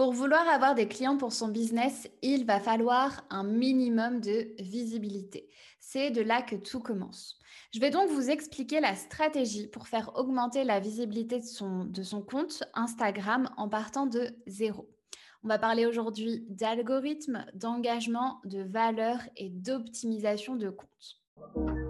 Pour vouloir avoir des clients pour son business, il va falloir un minimum de visibilité. C'est de là que tout commence. Je vais donc vous expliquer la stratégie pour faire augmenter la visibilité de son, de son compte Instagram en partant de zéro. On va parler aujourd'hui d'algorithmes, d'engagement, de valeur et d'optimisation de compte.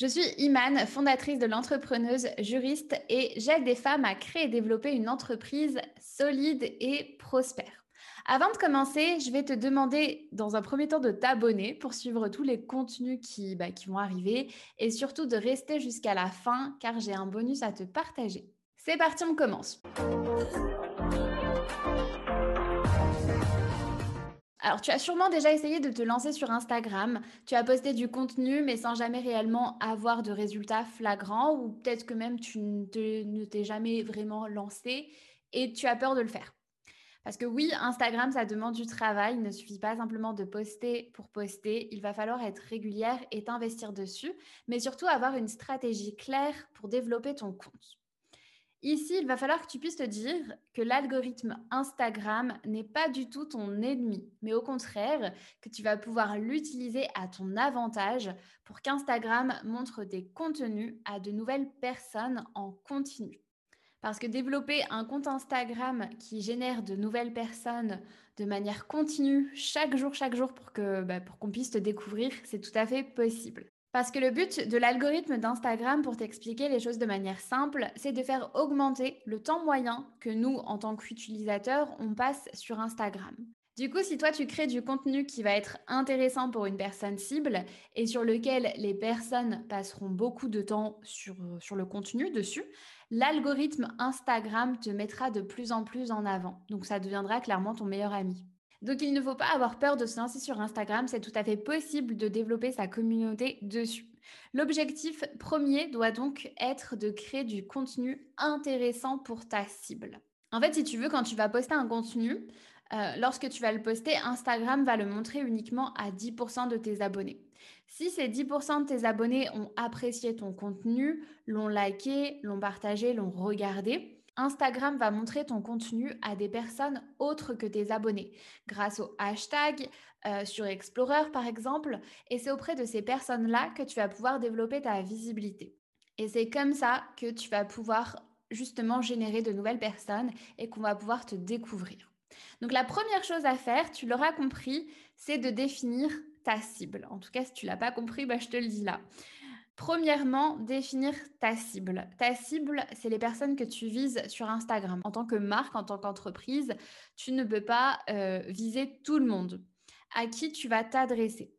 Je suis Imane, fondatrice de l'entrepreneuse juriste et j'aide des femmes à créer et développer une entreprise solide et prospère. Avant de commencer, je vais te demander dans un premier temps de t'abonner pour suivre tous les contenus qui, bah, qui vont arriver et surtout de rester jusqu'à la fin car j'ai un bonus à te partager. C'est parti, on commence. Alors, tu as sûrement déjà essayé de te lancer sur Instagram. Tu as posté du contenu, mais sans jamais réellement avoir de résultats flagrants, ou peut-être que même tu ne t'es jamais vraiment lancé et tu as peur de le faire. Parce que oui, Instagram, ça demande du travail. Il ne suffit pas simplement de poster pour poster. Il va falloir être régulière et t'investir dessus, mais surtout avoir une stratégie claire pour développer ton compte. Ici, il va falloir que tu puisses te dire que l'algorithme Instagram n'est pas du tout ton ennemi, mais au contraire, que tu vas pouvoir l'utiliser à ton avantage pour qu'Instagram montre des contenus à de nouvelles personnes en continu. Parce que développer un compte Instagram qui génère de nouvelles personnes de manière continue, chaque jour, chaque jour, pour bah, qu'on puisse te découvrir, c'est tout à fait possible. Parce que le but de l'algorithme d'Instagram, pour t'expliquer les choses de manière simple, c'est de faire augmenter le temps moyen que nous, en tant qu'utilisateurs, on passe sur Instagram. Du coup, si toi, tu crées du contenu qui va être intéressant pour une personne cible et sur lequel les personnes passeront beaucoup de temps sur, sur le contenu dessus, l'algorithme Instagram te mettra de plus en plus en avant. Donc, ça deviendra clairement ton meilleur ami. Donc, il ne faut pas avoir peur de se lancer sur Instagram. C'est tout à fait possible de développer sa communauté dessus. L'objectif premier doit donc être de créer du contenu intéressant pour ta cible. En fait, si tu veux, quand tu vas poster un contenu, euh, lorsque tu vas le poster, Instagram va le montrer uniquement à 10% de tes abonnés. Si ces 10% de tes abonnés ont apprécié ton contenu, l'ont liké, l'ont partagé, l'ont regardé, Instagram va montrer ton contenu à des personnes autres que tes abonnés grâce au hashtag euh, sur Explorer par exemple. Et c'est auprès de ces personnes-là que tu vas pouvoir développer ta visibilité. Et c'est comme ça que tu vas pouvoir justement générer de nouvelles personnes et qu'on va pouvoir te découvrir. Donc la première chose à faire, tu l'auras compris, c'est de définir ta cible. En tout cas, si tu l'as pas compris, bah, je te le dis là. Premièrement, définir ta cible. Ta cible, c'est les personnes que tu vises sur Instagram. En tant que marque, en tant qu'entreprise, tu ne peux pas euh, viser tout le monde. À qui tu vas t'adresser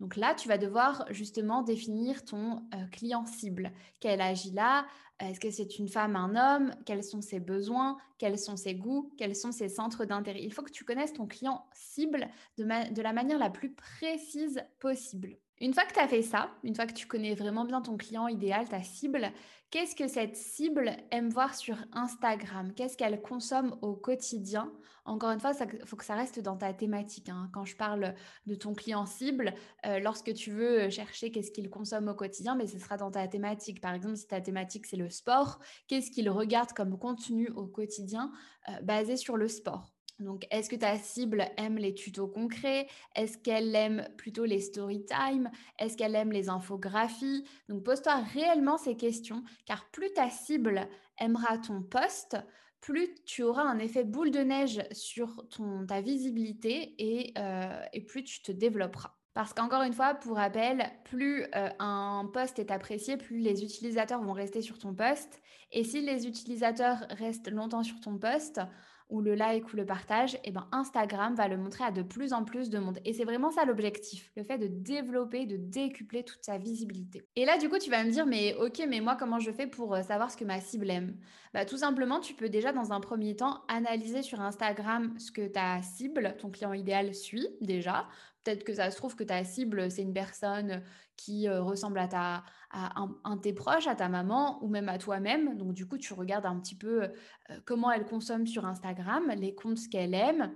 donc là, tu vas devoir justement définir ton euh, client cible. Quel âge il a? Est-ce que c'est une femme, un homme? Quels sont ses besoins? Quels sont ses goûts? Quels sont ses centres d'intérêt? Il faut que tu connaisses ton client cible de la manière la plus précise possible. Une fois que tu as fait ça, une fois que tu connais vraiment bien ton client idéal, ta cible, qu'est-ce que cette cible aime voir sur Instagram? Qu'est-ce qu'elle consomme au quotidien? Encore une fois, il faut que ça reste dans ta thématique. Hein. Quand je parle de ton client cible, euh, lorsque tu veux chercher qu'est-ce qu'il consomme au quotidien, mais ce sera dans ta thématique. Par exemple, si ta thématique c'est le sport, qu'est-ce qu'il regarde comme contenu au quotidien euh, basé sur le sport? Donc, est-ce que ta cible aime les tutos concrets? Est-ce qu'elle aime plutôt les story time? Est-ce qu'elle aime les infographies? Donc, pose-toi réellement ces questions, car plus ta cible aimera ton post, plus tu auras un effet boule de neige sur ton, ta visibilité et, euh, plus tu te développeras. Parce qu'encore une fois, pour rappel, plus euh, un post est apprécié, plus les utilisateurs vont rester sur ton post. Et si les utilisateurs restent longtemps sur ton post, ou le like ou le partage, eh ben Instagram va le montrer à de plus en plus de monde. Et c'est vraiment ça l'objectif, le fait de développer, de décupler toute sa visibilité. Et là, du coup, tu vas me dire, mais ok, mais moi, comment je fais pour euh, savoir ce que ma cible aime? Bah, Tout simplement, tu peux déjà, dans un premier temps, analyser sur Instagram ce que ta cible, ton client idéal, suit déjà. Peut-être que ça se trouve que ta cible, c'est une personne qui euh, ressemble à, ta, un, de tes proches, à ta maman ou même à toi-même. Donc, du coup, tu regardes un petit peu euh, comment elle consomme sur Instagram, les comptes qu'elle aime.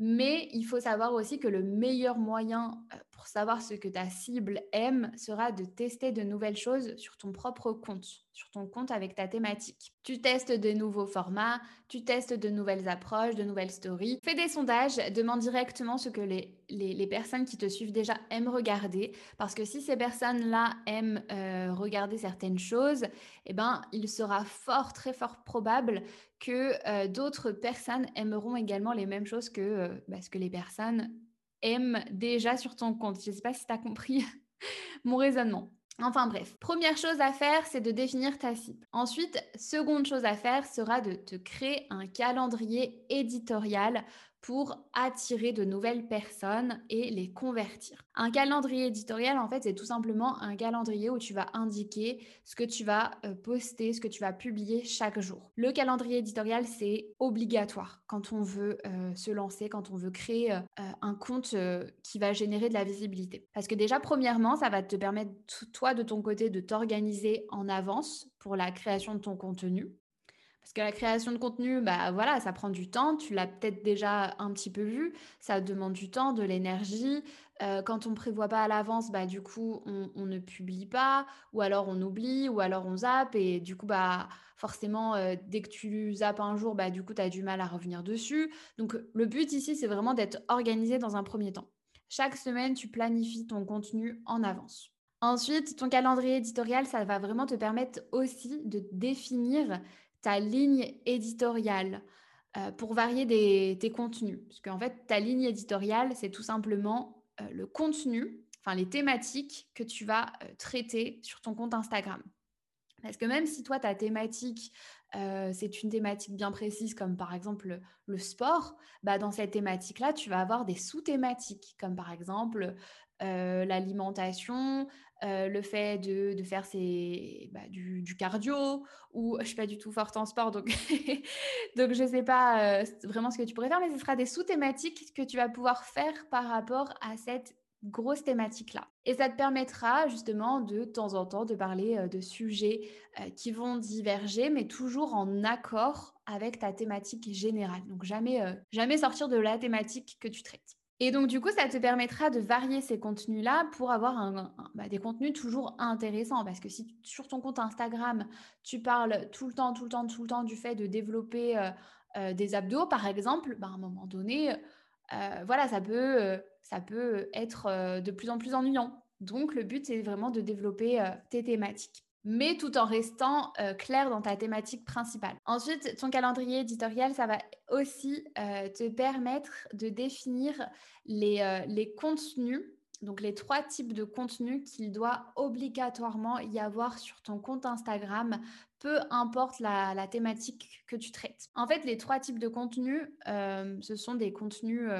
Mais il faut savoir aussi que le meilleur moyen euh, pour savoir ce que ta cible aime sera de tester de nouvelles choses sur ton propre compte, sur ton compte avec ta thématique. Tu testes de nouveaux formats, tu testes de nouvelles approches, de nouvelles stories. Fais des sondages, demande directement ce que les, les, personnes qui te suivent déjà aiment regarder. Parce que si ces personnes-là aiment euh, regarder certaines choses, eh ben, il sera fort, très fort probable que euh, d'autres personnes aimeront également les mêmes choses que, euh, bah, ce que les personnes aiment déjà sur ton compte. Je ne sais pas si tu as compris mon raisonnement. Enfin bref, première chose à faire, c'est de définir ta cible. Ensuite, seconde chose à faire sera de te créer un calendrier éditorial pour attirer de nouvelles personnes et les convertir. Un calendrier éditorial, en fait, c'est tout simplement un calendrier où tu vas indiquer ce que tu vas euh, poster, ce que tu vas publier chaque jour. Le calendrier éditorial, c'est obligatoire quand on veut euh, se lancer, quand on veut créer euh, un compte qui va générer de la visibilité. Parce que déjà, premièrement, ça va te permettre, toi, de ton côté, de t'organiser en avance pour la création de ton contenu. Parce que la création de contenu, bah voilà, ça prend du temps. Tu l'as peut-être déjà un petit peu vu. Ça demande du temps, de l'énergie. Euh, quand on ne prévoit pas à l'avance, bah du coup, on, ne publie pas, ou alors on oublie, ou alors on zappe, et du coup, bah forcément, euh, dès que tu zappes un jour, bah du coup, tu as du mal à revenir dessus. Donc, le but ici, c'est vraiment d'être organisé dans un premier temps. Chaque semaine, tu planifies ton contenu en avance. Ensuite, ton calendrier éditorial, ça va vraiment te permettre aussi de définir ta ligne éditoriale euh, pour varier tes contenus. Parce qu'en fait, ta ligne éditoriale, c'est tout simplement euh, le contenu, enfin les thématiques que tu vas euh, traiter sur ton compte Instagram. Parce que même si toi, ta thématique, c'est une thématique bien précise, comme par exemple le sport, bah dans cette thématique-là, tu vas avoir des sous-thématiques, comme par exemple l'alimentation, le fait de, faire bah, du, cardio, ou je ne suis pas du tout forte en sport, donc, donc je ne sais pas vraiment ce que tu pourrais faire, mais ce sera des sous-thématiques que tu vas pouvoir faire par rapport à cette grosse thématique-là. Et ça te permettra justement de, de temps en temps de parler de sujets qui vont diverger, mais toujours en accord avec ta thématique générale. Donc jamais, jamais sortir de la thématique que tu traites. Et donc, du coup, ça te permettra de varier ces contenus-là pour avoir bah, des contenus toujours intéressants. Parce que si sur ton compte Instagram, tu parles tout le temps, tout le temps, tout le temps du fait de développer euh, euh, des abdos, par exemple, bah, à un moment donné, euh, voilà, ça peut, ça peut être de plus en plus ennuyant. Donc, le but, c'est vraiment de développer tes thématiques mais tout en restant euh, clair dans ta thématique principale. Ensuite, ton calendrier éditorial, ça va aussi euh, te permettre de définir les, euh, les, contenus, donc les trois types de contenus qu'il doit obligatoirement y avoir sur ton compte Instagram, peu importe la, la thématique que tu traites. En fait, les trois types de contenus, ce sont des contenus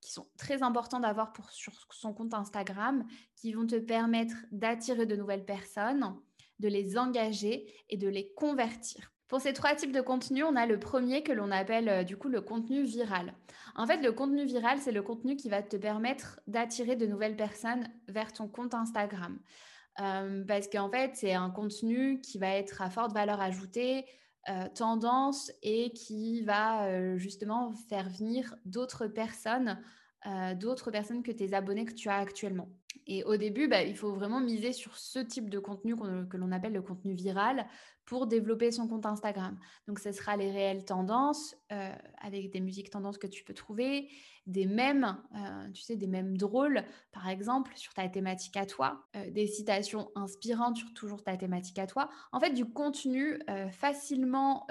qui sont très importants d'avoir sur son compte Instagram, qui vont te permettre d'attirer de nouvelles personnes, de les engager et de les convertir. Pour ces trois types de contenus, on a le premier que l'on appelle euh, du coup le contenu viral. En fait, le contenu viral, c'est le contenu qui va te permettre d'attirer de nouvelles personnes vers ton compte Instagram. Euh, parce qu'en fait, c'est un contenu qui va être à forte valeur ajoutée, euh, tendance et qui va justement faire venir d'autres personnes, d'autres personnes que tes abonnés que tu as actuellement. Et au début, bah, il faut vraiment miser sur ce type de contenu que l'on appelle le contenu viral pour développer son compte Instagram. Donc, ce sera les réelles tendances euh, avec des musiques tendances que tu peux trouver, des mèmes, euh, tu sais, des mèmes drôles, par exemple, sur ta thématique à toi, euh, des citations inspirantes sur toujours ta thématique à toi. En fait, du contenu facilement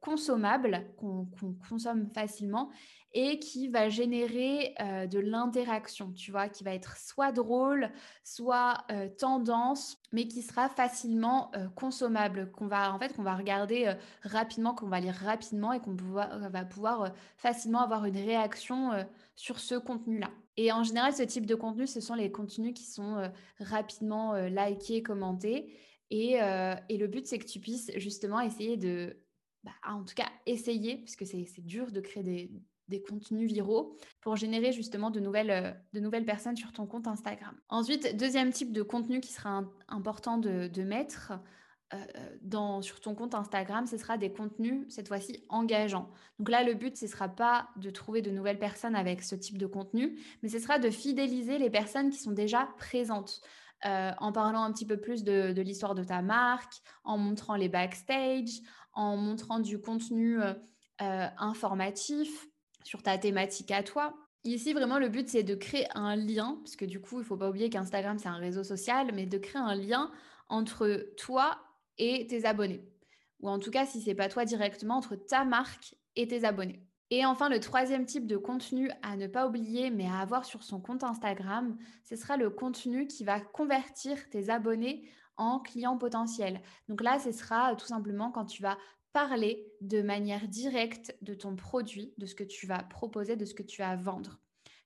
consommable, qu'on consomme facilement et qui va générer de l'interaction, tu vois, qui va être soit drôle, soit tendance, mais qui sera facilement consommable, qu'on va en fait qu'on va regarder rapidement, qu'on va lire rapidement et qu'on va pouvoir facilement avoir une réaction sur ce contenu-là. Et en général, ce type de contenu, ce sont les contenus qui sont rapidement likés, commentés. Et, et, le but, c'est que tu puisses justement essayer de, bah, en tout cas, essayer, puisque c'est dur de créer des, des contenus viraux pour générer justement de nouvelles, euh, de nouvelles personnes sur ton compte Instagram. Ensuite, deuxième type de contenu qui sera important de, mettre, dans, sur ton compte Instagram, ce sera des contenus, cette fois-ci, engageants. Donc là, le but, ce ne sera pas de trouver de nouvelles personnes avec ce type de contenu, mais ce sera de fidéliser les personnes qui sont déjà présentes. en parlant un petit peu plus de, l'histoire de ta marque, en montrant les backstage, en montrant du contenu informatif sur ta thématique à toi. Ici, vraiment, le but, c'est de créer un lien, parce que du coup, il ne faut pas oublier qu'Instagram, c'est un réseau social, mais de créer un lien entre toi et tes abonnés. Ou en tout cas, si ce n'est pas toi directement, entre ta marque et tes abonnés. Et enfin, le troisième type de contenu à ne pas oublier, mais à avoir sur son compte Instagram, ce sera le contenu qui va convertir tes abonnés en clients potentiels. Donc là, ce sera tout simplement quand tu vas parler de manière directe de ton produit, de ce que tu vas proposer, de ce que tu vas vendre.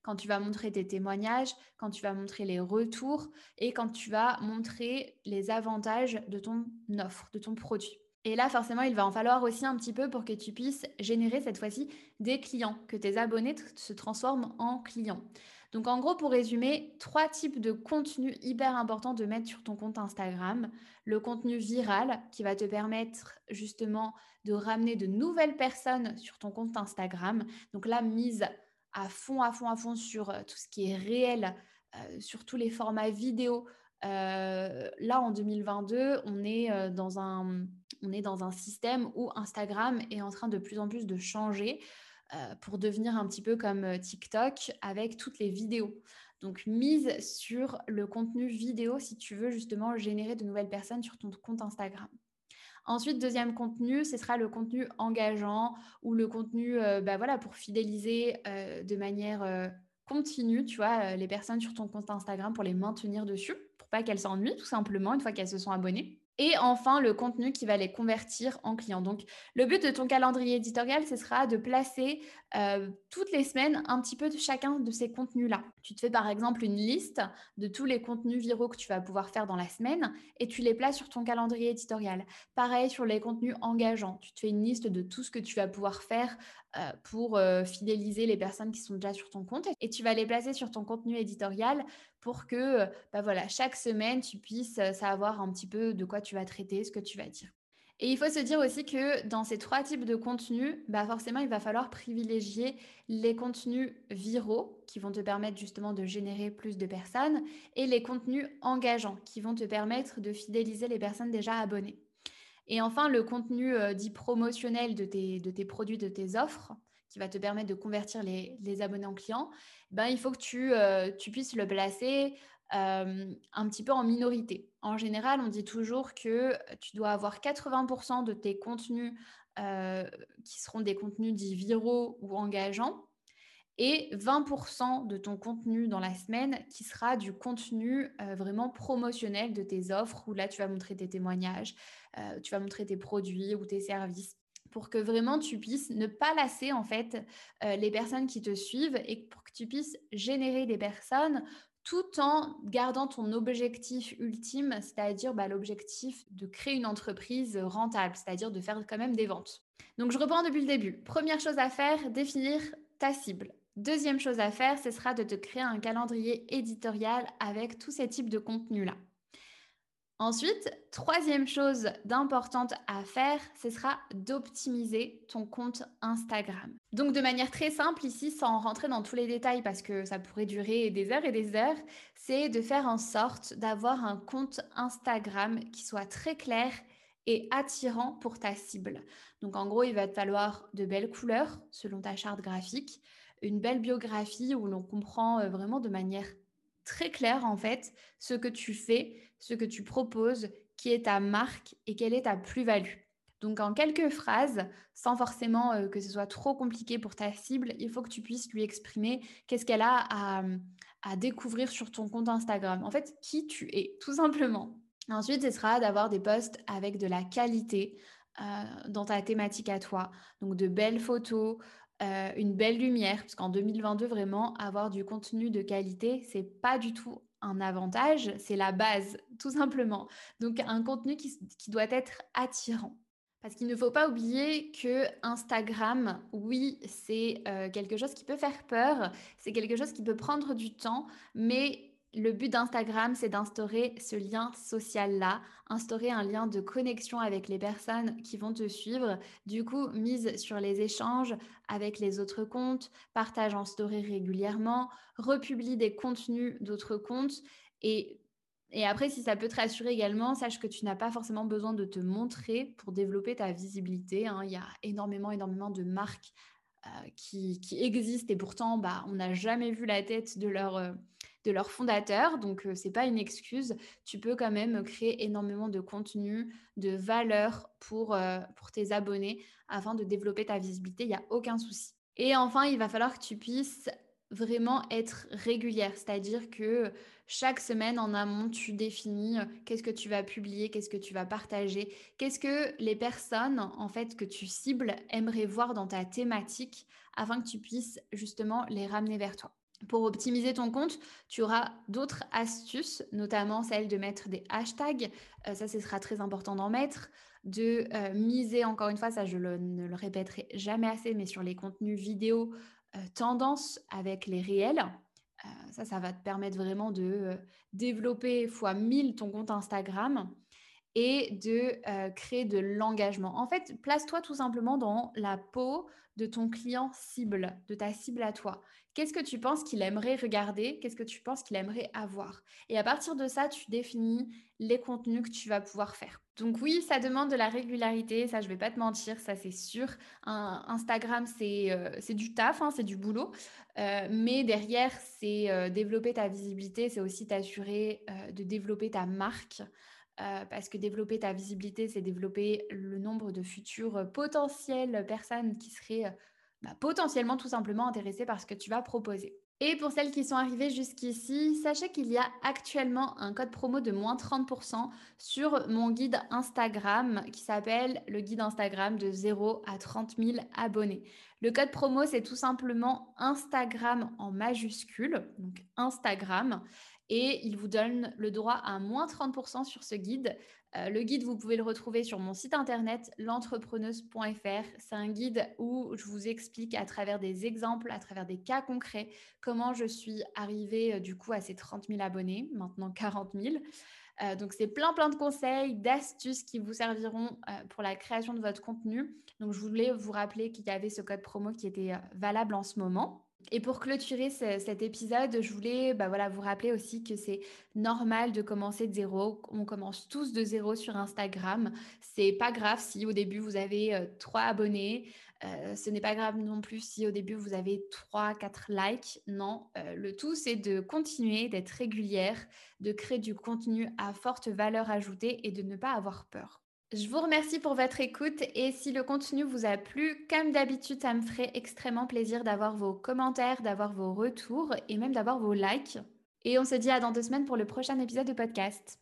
Quand tu vas montrer tes témoignages, quand tu vas montrer les retours et quand tu vas montrer les avantages de ton offre, de ton produit. Et là, forcément, il va en falloir aussi un petit peu pour que tu puisses générer cette fois-ci des clients, que tes abonnés se transforment en clients. Donc en gros, pour résumer, trois types de contenus hyper importants de mettre sur ton compte Instagram. Le contenu viral qui va te permettre justement de ramener de nouvelles personnes sur ton compte Instagram. Donc là, mise à fond, à fond, à fond sur euh, tout ce qui est réel, euh, sur tous les formats vidéo. Euh, là, en 2022, on est, dans un, on est dans un système où Instagram est en train de plus en plus de changer. Pour devenir un petit peu comme TikTok avec toutes les vidéos. Donc mise sur le contenu vidéo si tu veux justement générer de nouvelles personnes sur ton compte Instagram. Ensuite, deuxième contenu, ce sera le contenu engageant ou le contenu euh, bah voilà, pour fidéliser de manière continue, tu vois, les personnes sur ton compte Instagram pour les maintenir dessus, pour pas qu'elles s'ennuient tout simplement une fois qu'elles se sont abonnées. Et enfin, le contenu qui va les convertir en clients. Donc, le but de ton calendrier éditorial, ce sera de placer euh, toutes les semaines un petit peu de chacun de ces contenus-là. Tu te fais par exemple une liste de tous les contenus viraux que tu vas pouvoir faire dans la semaine et tu les places sur ton calendrier éditorial. Pareil sur les contenus engageants. Tu te fais une liste de tout ce que tu vas pouvoir faire euh, pour euh, fidéliser les personnes qui sont déjà sur ton compte et tu vas les placer sur ton contenu éditorial pour que bah voilà, chaque semaine, tu puisses savoir un petit peu de quoi tu vas traiter, ce que tu vas dire. Et il faut se dire aussi que dans ces trois types de contenus, bah forcément, il va falloir privilégier les contenus viraux qui vont te permettre justement de générer plus de personnes et les contenus engageants qui vont te permettre de fidéliser les personnes déjà abonnées. Et enfin, le contenu euh, dit promotionnel de tes, de tes produits, de tes offres, qui va te permettre de convertir les, abonnés en clients, ben, il faut que tu, euh, tu puisses le placer euh, un petit peu en minorité. En général, on dit toujours que tu dois avoir 80% de tes contenus qui seront des contenus dits viraux ou engageants et 20% de ton contenu dans la semaine qui sera du contenu vraiment promotionnel de tes offres où là tu vas montrer tes témoignages, euh, tu vas montrer tes produits ou tes services pour que vraiment tu puisses ne pas lasser en fait euh, les personnes qui te suivent et pour que tu puisses générer des personnes tout en gardant ton objectif ultime, c'est-à-dire bah, l'objectif de créer une entreprise rentable, c'est-à-dire de faire quand même des ventes. Donc je reprends depuis le début. Première chose à faire, définir ta cible. Deuxième chose à faire, ce sera de te créer un calendrier éditorial avec tous ces types de contenus-là. Ensuite, troisième chose d'importante à faire, ce sera d'optimiser ton compte Instagram. Donc de manière très simple ici, sans rentrer dans tous les détails parce que ça pourrait durer des heures et des heures, c'est de faire en sorte d'avoir un compte Instagram qui soit très clair et attirant pour ta cible. Donc en gros, il va te falloir de belles couleurs selon ta charte graphique, une belle biographie où l'on comprend euh, vraiment de manière très clair en fait ce que tu fais, ce que tu proposes, qui est ta marque et quelle est ta plus-value. Donc en quelques phrases, sans forcément euh, que ce soit trop compliqué pour ta cible, il faut que tu puisses lui exprimer qu'est-ce qu'elle a à, découvrir sur ton compte Instagram. En fait, qui tu es, tout simplement. Ensuite, ce sera d'avoir des posts avec de la qualité euh, dans ta thématique à toi. Donc de belles photos, euh, une belle lumière, parce qu'en 2022, vraiment, avoir du contenu de qualité, c'est pas du tout un avantage, c'est la base, tout simplement. Donc, un contenu qui, doit être attirant. Parce qu'il ne faut pas oublier que Instagram, oui, c'est euh, quelque chose qui peut faire peur, c'est quelque chose qui peut prendre du temps, mais le but d'Instagram, c'est d'instaurer ce lien social-là, instaurer un lien de connexion avec les personnes qui vont te suivre. Du coup, mise sur les échanges avec les autres comptes, partage en story régulièrement, republie des contenus d'autres comptes et après, si ça peut te rassurer également, sache que tu n'as pas forcément besoin de te montrer pour développer ta visibilité. Hein. Il y a énormément, énormément de marques euh, qui, existent et pourtant, bah, on n'a jamais vu la tête de leur, euh, de leur fondateur. Donc, euh, ce n'est pas une excuse. Tu peux quand même créer énormément de contenu, de valeur pour, pour tes abonnés afin de développer ta visibilité. Il n'y a aucun souci. Et enfin, il va falloir que tu puisses vraiment être régulière, c'est-à-dire que chaque semaine en amont, tu définis qu'est-ce que tu vas publier, qu'est-ce que tu vas partager, qu'est-ce que les personnes en fait que tu cibles aimeraient voir dans ta thématique afin que tu puisses justement les ramener vers toi. Pour optimiser ton compte, tu auras d'autres astuces, notamment celle de mettre des hashtags. Euh, ça, ce sera très important d'en mettre. De euh, miser, encore une fois, ça je ne le répéterai jamais assez, mais sur les contenus vidéo, euh, tendance avec les réels. Ça, ça va te permettre vraiment de développer fois 1000 ton compte Instagram et de créer de l'engagement. En fait, place-toi tout simplement dans la peau de ton client cible, de ta cible à toi. Qu'est-ce que tu penses qu'il aimerait regarder? Qu'est-ce que tu penses qu'il aimerait avoir? Et à partir de ça, tu définis les contenus que tu vas pouvoir faire. Donc oui, ça demande de la régularité, ça je vais pas te mentir, ça c'est sûr. Instagram, euh, c'est du taf, hein, c'est du boulot. Euh, mais derrière, c'est euh, développer ta visibilité, c'est aussi t'assurer de développer ta marque. Parce que développer ta visibilité, c'est développer le nombre de futures potentielles personnes qui seraient bah, potentiellement tout simplement intéressées par ce que tu vas proposer. Et pour celles qui sont arrivées jusqu'ici, sachez qu'il y a actuellement un code promo de moins 30% sur mon guide Instagram qui s'appelle le guide Instagram de 0 à 30 000 abonnés. Le code promo, c'est tout simplement Instagram en majuscule, donc Instagram, et il vous donne le droit à moins 30% sur ce guide. Euh, le guide, vous pouvez le retrouver sur mon site internet l'entrepreneuse.fr. C'est un guide où je vous explique à travers des exemples, à travers des cas concrets, comment je suis arrivée euh, du coup à ces 30 000 abonnés, maintenant 40 000. Euh, donc, c'est plein, plein de conseils, d'astuces qui vous serviront pour la création de votre contenu. Donc, je voulais vous rappeler qu'il y avait ce code promo qui était valable en ce moment. Et pour clôturer cet épisode, je voulais bah vous rappeler aussi que c'est normal de commencer de zéro. On commence tous de zéro sur Instagram. C'est pas grave si au début vous avez euh, trois abonnés. Euh, ce n'est pas grave non plus si au début vous avez trois, quatre likes. Non, euh, le tout c'est de continuer, d'être régulière, de créer du contenu à forte valeur ajoutée et de ne pas avoir peur. Je vous remercie pour votre écoute et si le contenu vous a plu, comme d'habitude, ça me ferait extrêmement plaisir d'avoir vos commentaires, d'avoir vos retours et même d'avoir vos likes. Et on se dit à dans deux semaines pour le prochain épisode de podcast.